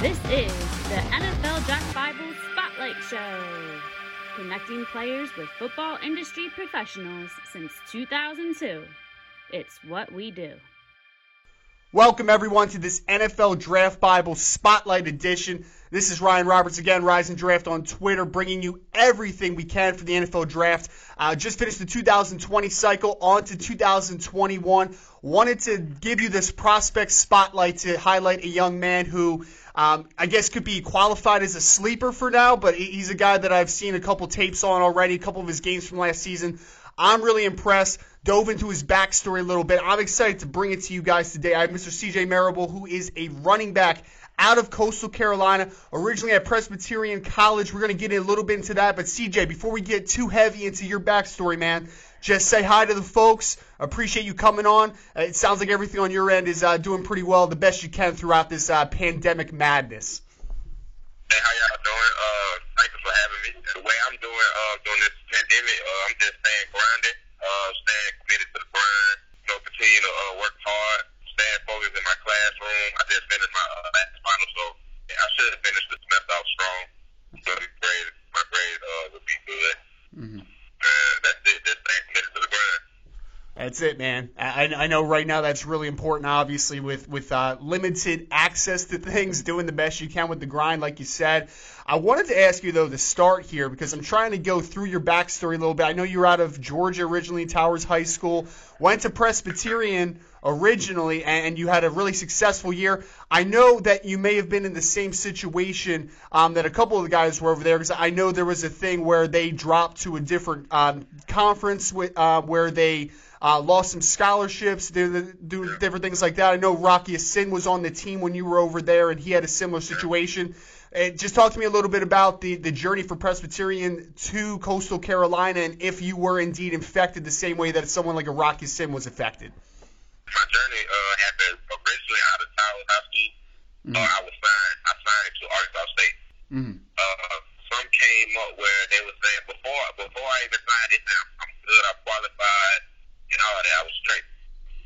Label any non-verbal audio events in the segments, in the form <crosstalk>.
This is the NFL Draft Bible Spotlight Show, connecting players with football industry professionals since 2002. It's what we do. Welcome, everyone, to this NFL Draft Bible Spotlight Edition. This is Ryan Roberts again, Rising Draft on Twitter, bringing you everything we can for the NFL Draft. Uh, just finished the 2020 cycle, on to 2021. Wanted to give you this prospect spotlight to highlight a young man who um, I guess could be qualified as a sleeper for now, but he's a guy that I've seen a couple tapes on already, a couple of his games from last season. I'm really impressed. Dove into his backstory a little bit. I'm excited to bring it to you guys today. I have Mr. CJ Marable, who is a running back out of Coastal Carolina, originally at Presbyterian College. We're going to get a little bit into that. But CJ, before we get too heavy into your backstory, man, just say hi to the folks. Appreciate you coming on. Uh, it sounds like everything on your end is uh, doing pretty well, the best you can throughout this uh, pandemic madness. Hey, how y'all doing? Uh, thank you for having me. The way I'm doing uh, during this pandemic, uh, I'm just staying grounded, uh, staying committed to the grind, you know, continue to uh, work hard, staying focused in my classroom. I just finished my uh, last final, so I should have finished the semester out strong. So the grade, my grade uh, would be good. Mm-hmm. And that's it. Just staying That's it, man. I, I know right now that's really important, obviously, with with uh, limited access to things, doing the best you can with the grind, like you said. I wanted to ask you though to start here because I'm trying to go through your backstory a little bit. I know you were out of Georgia originally, Towers High School, went to Presbyterian originally, and you had a really successful year. I know that you may have been in the same situation um, that a couple of the guys were over there because I know there was a thing where they dropped to a different um, conference with, uh, where they uh, lost some scholarships, do, do different things like that. I know Rocky Ya-Sin was on the team when you were over there, and he had a similar situation. And just talk to me a little bit about the, the journey for Presbyterian to Coastal Carolina, and if you were indeed infected the same way that someone like a Rocky Ya-Sin was affected. My journey uh, happened originally out of Tyler High School. Mm-hmm. Uh, I was signed. I signed to Arkansas State. Mm-hmm. Uh, some came up where they were saying before before I even signed it, now, I'm good. I'm qualified and all that. I was straight.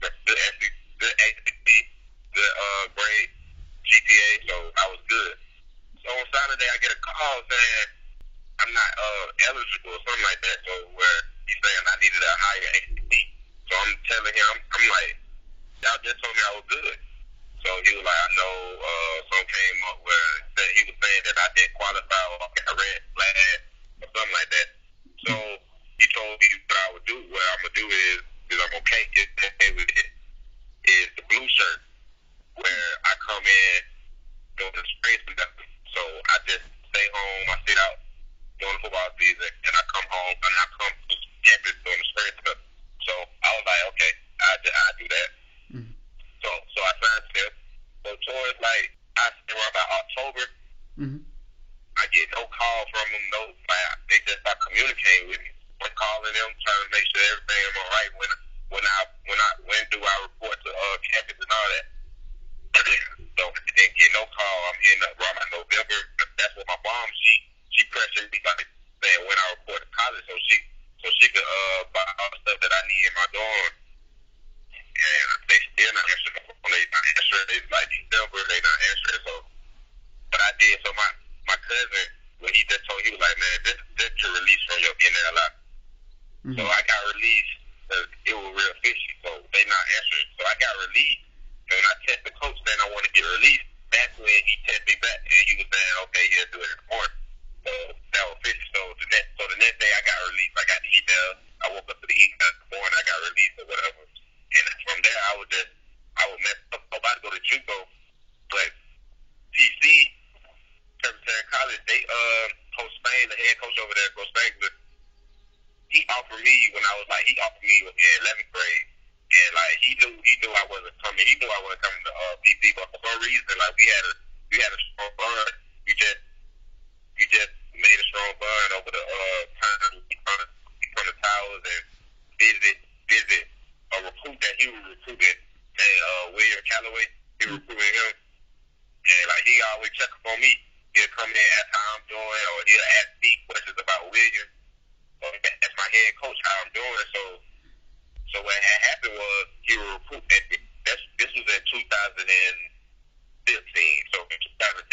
Good SAT, good ACT, good uh, grade GPA, so I was good. So on Saturday, I get a call saying I'm not uh, eligible or something like that. So where he's saying I needed a higher ACT. So I'm telling him, I'm like, y'all just told me I was good. So he was like, I know uh, some came up where that he was saying that I didn't qualify or I got a red flag or something like that. So he told me what I would do. What I'm gonna do is because I'm okay. Get okay with it. Is the blue shirt where I come in doing the nothing. So I just stay home. I sit out during the football season, and I come home and I come to campus doing the spring stuff. So I was like, okay, I I do that. Mm-hmm. So so I signed still. So towards like I say around about October. Mm-hmm. I get no call from them, no like they just start communicating with me. I'm calling them, this your release from your NLI. Mm-hmm. So I got released because it was real fishy. So they not answering. So I got released. And when I text the coach saying I want to get released, that's when he texted me back and he was saying, okay, he'll do it in the morning. So that was fishy. So the next, so the next day I got released. I got the email. I woke up to the email in the morning. I got released or whatever. And from there, I would just, I would mess up. I'm about to go to JUCO, but PC, Presbyterian College, they uh, Coach Spain, the head coach over there, Coach Spangler, he offered me when I was like he offered me in eleventh grade, and like he knew he knew I wasn't coming. He knew I wasn't coming to uh, PC, but for some reason, like we had a we had a strong bond. We just we just made a strong bond over the uh, time we come we to towers and visit visit a recruit that he was recruiting, and uh, William Calloway. He recruited him, and like he always check up on me he'll come in ask how I'm doing, or he'll ask me questions about William. Or ask my head coach how I'm doing. So, so what had happened was he was recruit. That's, this was in 2015. So in 2015,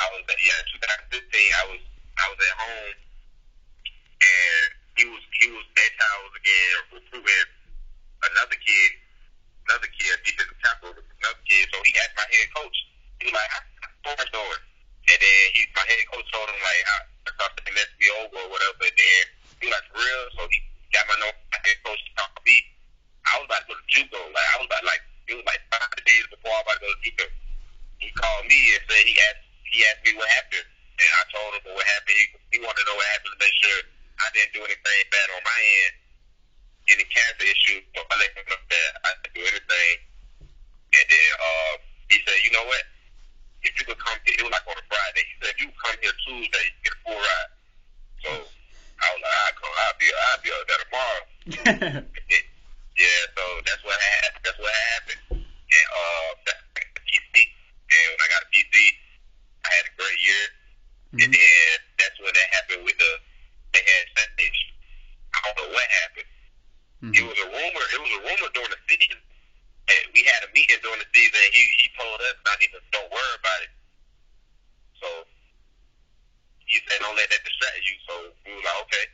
I was at, yeah, in 2015 I was I was at home, and he was he was at time was again recruiting another kid, another kid, defensive tackle, another kid. So he asked my head coach. He like. I the doing?" And then he, my head coach told him like, "I, I that let's over or whatever." And then he was like, "For real?" So he got my number. My head coach talked to me. I was about to go to JUCO. Like I was about like it was like five days before I was about to go to JUCO. He called me and said he asked he asked me what happened, and I told him what happened. He, he wanted to know what happened to make sure I didn't do anything bad on my end. Any cancer issue, so I let him know that I didn't do anything. And then uh, he said, you know what? If you could come here, it was like on a Friday. He said, if you could come here Tuesday, you get a full ride. So I was like, I'll come. I'll be, I'll be up there tomorrow. <laughs> yeah, so that's what happened. That's what happened. And uh, that's PC. And when I got a PC, I had a great year. Mm-hmm. And then that's when that happened with the they had Sunday. I don't know what happened. Mm-hmm. It was a rumor. It was a rumor during the season. And we had a meeting during the season. And he he told us not even don't worry about it. So he said don't let that distract you. So we were like okay.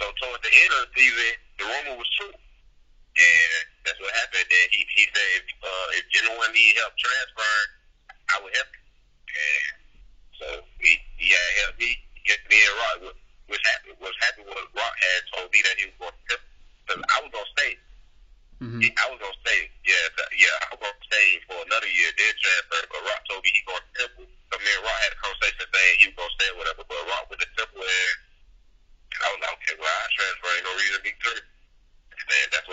So towards the end of the season, the rumor was true. And that's what happened. And he he said if uh, if anyone need help transferring, I would help you. And so he he had helped me. He me and Rock. What happened was happened was Rock had told me that he was going to help because I was gonna stay. Mm-hmm. Yeah, I was gonna stay. Yeah, yeah, I was gonna stay for another year. Then transfer, but Rock told me he going to Temple. So me and Rock had a conversation saying he was gonna stay or whatever. But Rock went to Temple, and, and I was like, okay, well, I transfer. Ain't no reason to be through.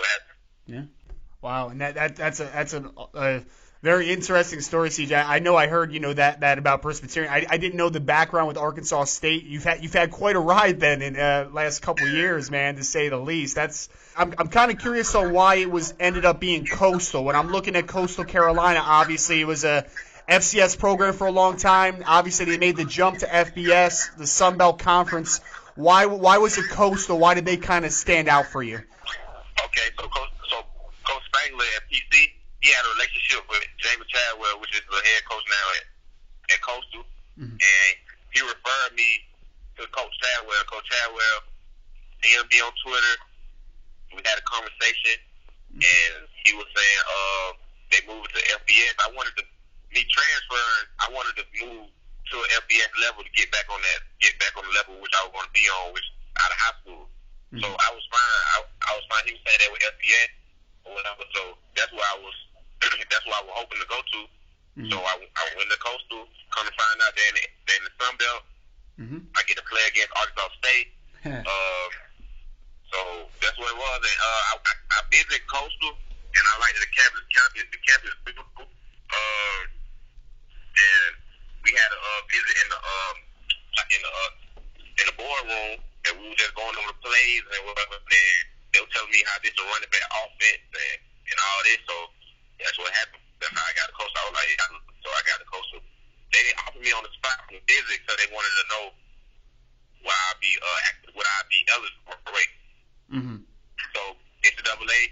And what happened. Yeah. Wow, and that, that that's a that's a uh, very interesting story, CJ. I know I heard you know that that about Presbyterian. I, I didn't know the background with Arkansas State. You've had you've had quite a ride then in uh, last couple of years, man, to say the least. That's I'm I'm kind of curious on why it was ended up being Coastal. When I'm looking at Coastal Carolina, obviously it was a FCS program for a long time. Obviously they made the jump to FBS, the Sun Belt Conference. Why why was it Coastal? Why did they kind of stand out for you? Okay, so Coach so Coach Spangler at PC he had a relationship with Jamey Chadwell, which is the head coach now at, at Coastal, mm-hmm. and he referred me to Coach Chadwell. Coach Chadwell, he'll be on Twitter. We had a conversation, mm-hmm. and he was saying uh, they moved to FBS. I wanted to me transferring. I wanted to move to an FBS level to get back on that, get back on the level which I was going to be on, which out of high school. Mm-hmm. So I was fine. I, I was fine. He was saying that with FBS or whatever. So that's where I was <clears throat> that's what I was hoping to go to. Mm-hmm. So I, I went to Coastal. Come to find out, they're in the, in the Sun Belt. Mm-hmm. I get to play against Arkansas State. uh, <laughs> so that's what it was. And uh, I, I, I visited Coastal, and I liked the campus. Campus, the campus is beautiful. Uh, and we had a uh, visit in the um, in the uh, in the boardroom, and we were just going over the plays and whatever. And they were telling me how this a running back offense and and all this. So that's what happened. That's how I got the coach. I was like, yeah. so I got the coach. They didn't offer me on the spot from physics, so they wanted to know why I be uh would I be eligible for rate. Mm-hmm. So NCAA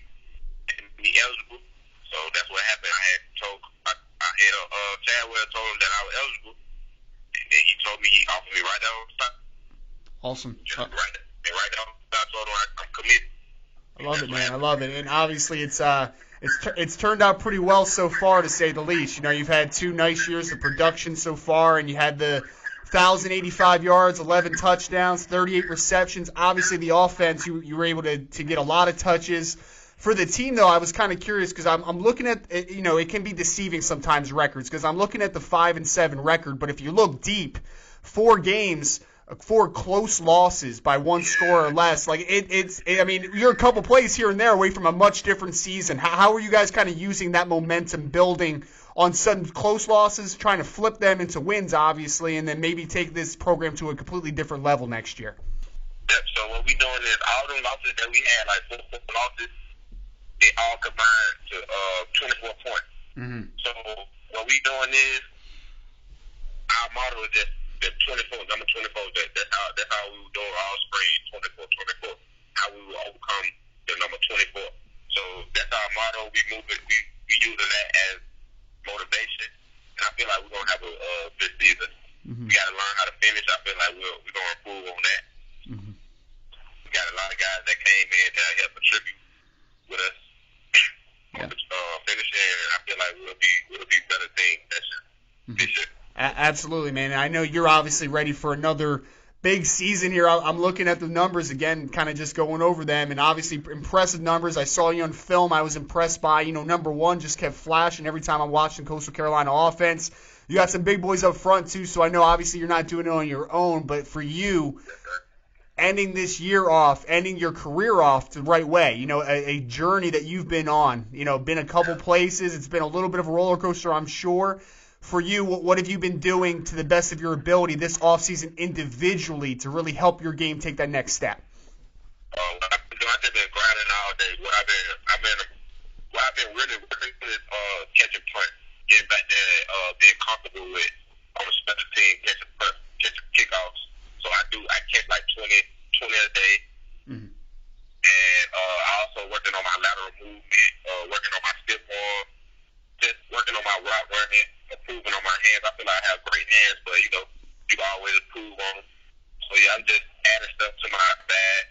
didn't be eligible. So that's what happened. I had told I, I had uh, uh Chadwell told him that I was eligible, and then he told me he offered me right down on the spot. Awesome. Uh, right, right told him I, I'm committed. I love it, man. I love it, and obviously it's uh it's it's turned out pretty well so far, to say the least. You know, you've had two nice years of production so far, and you had the 1,085 yards, 11 touchdowns, 38 receptions. Obviously, the offense you you were able to to get a lot of touches. For the team, though, I was kind of curious because I'm, I'm looking at, you know, it can be deceiving sometimes records because I'm looking at the five and seven record, but if you look deep, four games four close losses by one score or less. Like it, it's, it, I mean, you're a couple plays here and there away from a much different season. How, how are you guys kind of using that momentum building on sudden close losses, trying to flip them into wins, obviously, and then maybe take this program to a completely different level next year? Yep. So what we doing is all the losses that we had, like four, four losses, they all combined to uh, 24 points. Mm-hmm. So what we doing is our model is just the 24, number 24, that, that's how that's how we were doing all spring, 24, 24. How we will overcome the number 24. So that's our motto. We move it. We we using that as motivation, and I feel like we're gonna have a uh, good season. Mm-hmm. We got to learn how to finish. I feel like we're we're gonna improve on that. Mm-hmm. We got a lot of guys that came in to help contribute with us. Yeah. Uh, finishing, I feel like we'll be we'll be better team this year. Absolutely, man. I know you're obviously ready for another big season here. I'm looking at the numbers again, kind of just going over them, and obviously impressive numbers. I saw you on film. I was impressed by, you know, number one just kept flashing every time I'm watching Coastal Carolina offense. You got some big boys up front too, so I know obviously you're not doing it on your own, but for you, ending this year off, ending your career off the right way, you know, a, a journey that you've been on, you know, been a couple places. It's been a little bit of a roller coaster, I'm sure for you, what, what have you been doing to the best of your ability this offseason individually to really help your game take that next step? Uh, what I've been doing, I've been grinding all day. What I've been, I've been, what I've been really working with is uh, catching punt, getting back there, uh, being comfortable with on the special team, catching punt, catching kickoffs. So I do, I catch like 20, 20 a day. Mm-hmm. And uh, I also working on my lateral movement, uh, working on my stiff arm, just working on my route running improving on my hands. I feel like I have great hands, but you know, you can always improve on them. So yeah, I'm just adding stuff to my bag,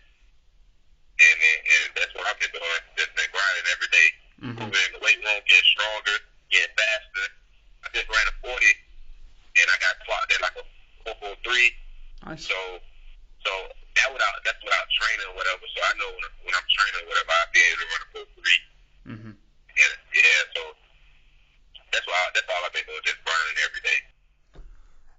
and and that's what I've been doing. Just been grinding every day, mm-hmm. moving in the weight room, getting stronger, getting faster. I just ran a 40, and I got clocked at like a 443. Nice. So, so that without that's without training or whatever. So I know when, when I'm training or whatever, I'll be able to run a 43. Mm-hmm. And yeah, so that's why that's all I've been doing, just burning every day.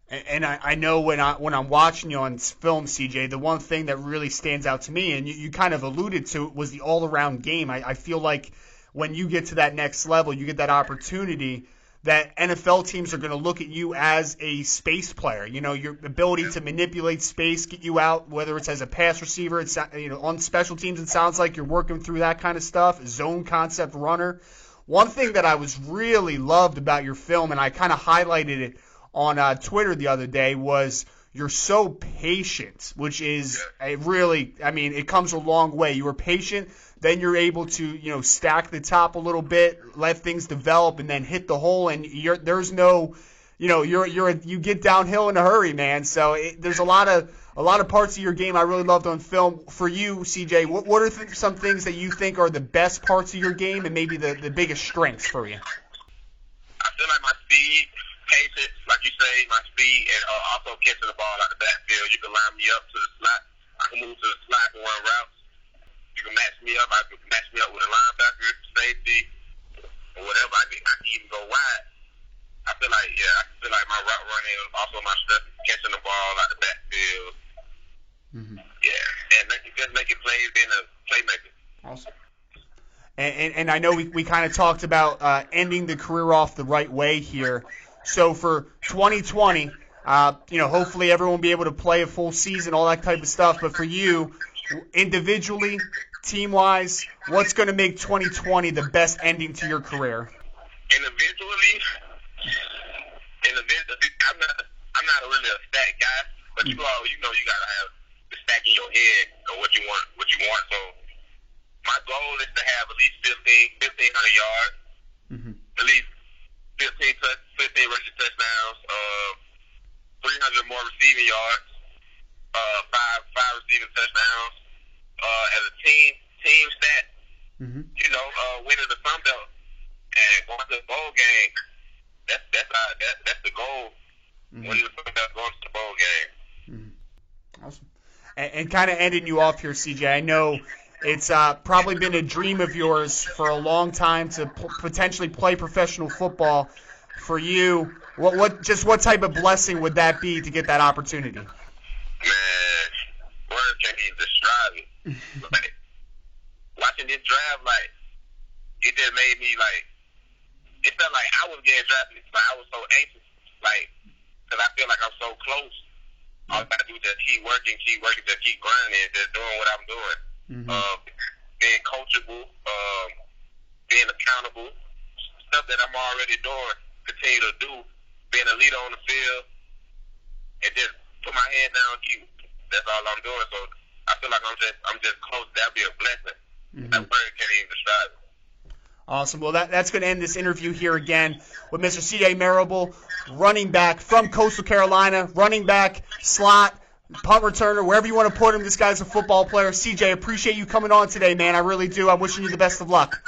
And I, know when I when I'm watching you on film, CJ, the one thing that really stands out to me, and you, you kind of alluded to it, was the all around game. I, I feel like when you get to that next level, you get that opportunity that NFL teams are going to look at you as a space player. You know, your ability to manipulate space, get you out, whether it's as a pass receiver, it's you know on special teams. It sounds like you're working through that kind of stuff. Zone concept runner. One thing that I was really loved about your film, and I kind of highlighted it on uh, Twitter the other day, was you're so patient, which is a really, I mean, it comes a long way. You were patient, then you're able to, you know, stack the top a little bit, let things develop, and then hit the hole. And you're, there's no, you know, you're you're you get downhill in a hurry, man. So it, there's a lot of a lot of parts of your game I really loved on film. For you, CJ, what, what are th- some things that you think are the best parts of your game and maybe the, the biggest strengths for you? I feel like my speed, patience, like you say, my speed, and uh, also catching the ball out the backfield. You can line me up to the slot. I can move to the slot and run routes. You can match me up. I can match me up with a linebacker, safety, or whatever. I can, I can even go wide. I feel like, yeah, I feel like my route running, also my strength, catching the ball out the backfield, Mm-hmm. Yeah, and make, just making plays, being a playmaker. Awesome. And, and, and I know we, we kind of talked about uh, ending the career off the right way here. So for 2020, uh, you know, hopefully everyone will be able to play a full season, all that type of stuff. But for you, individually, team wise, what's going to make 2020 the best ending to your career? Individually, individually, I'm not, I'm not really a stat guy, but you all, you know, you gotta have the stack in your head of what you want, what you want. So my goal is to have at least 15, 1500 yards, mm-hmm. at least 15 touch, 15 rushing touchdowns, uh, 300 more receiving yards, uh, five five receiving touchdowns. Uh, as a team team stat, mm-hmm. you know, uh, winning the Sun Belt and going to the bowl game. That's that's our, that, that's the goal. Mm-hmm. Winning the Sun Belt, going to the bowl game. Mm-hmm. Awesome and, and kind of ending you off here, CJ. I know it's uh, probably been a dream of yours for a long time to p- potentially play professional football. For you, what what just what type of blessing would that be to get that opportunity? Man, words can't even describe it. <laughs> like, watching this draft, like it just made me like it felt like I was getting drafted. Like I was so anxious, like because I feel like I'm so close all I gotta do is just keep working, keep working, just keep grinding, just doing what I'm doing. Mm-hmm. Um, being coachable, um, being accountable, stuff that I'm already doing, continue to do, being a leader on the field, and just put my head down and keep. That's all I'm doing. So I feel like I'm just I'm just close. That'd be a blessing. Mm-hmm. That word can't even describe it. Awesome. Well, that, that's going to end this interview here again with Mr. C.J. Marable, running back from Coastal Carolina, running back, slot, punt returner, wherever you want to put him. This guy's a football player. CJ, appreciate you coming on today, man. I really do. I'm wishing you the best of luck.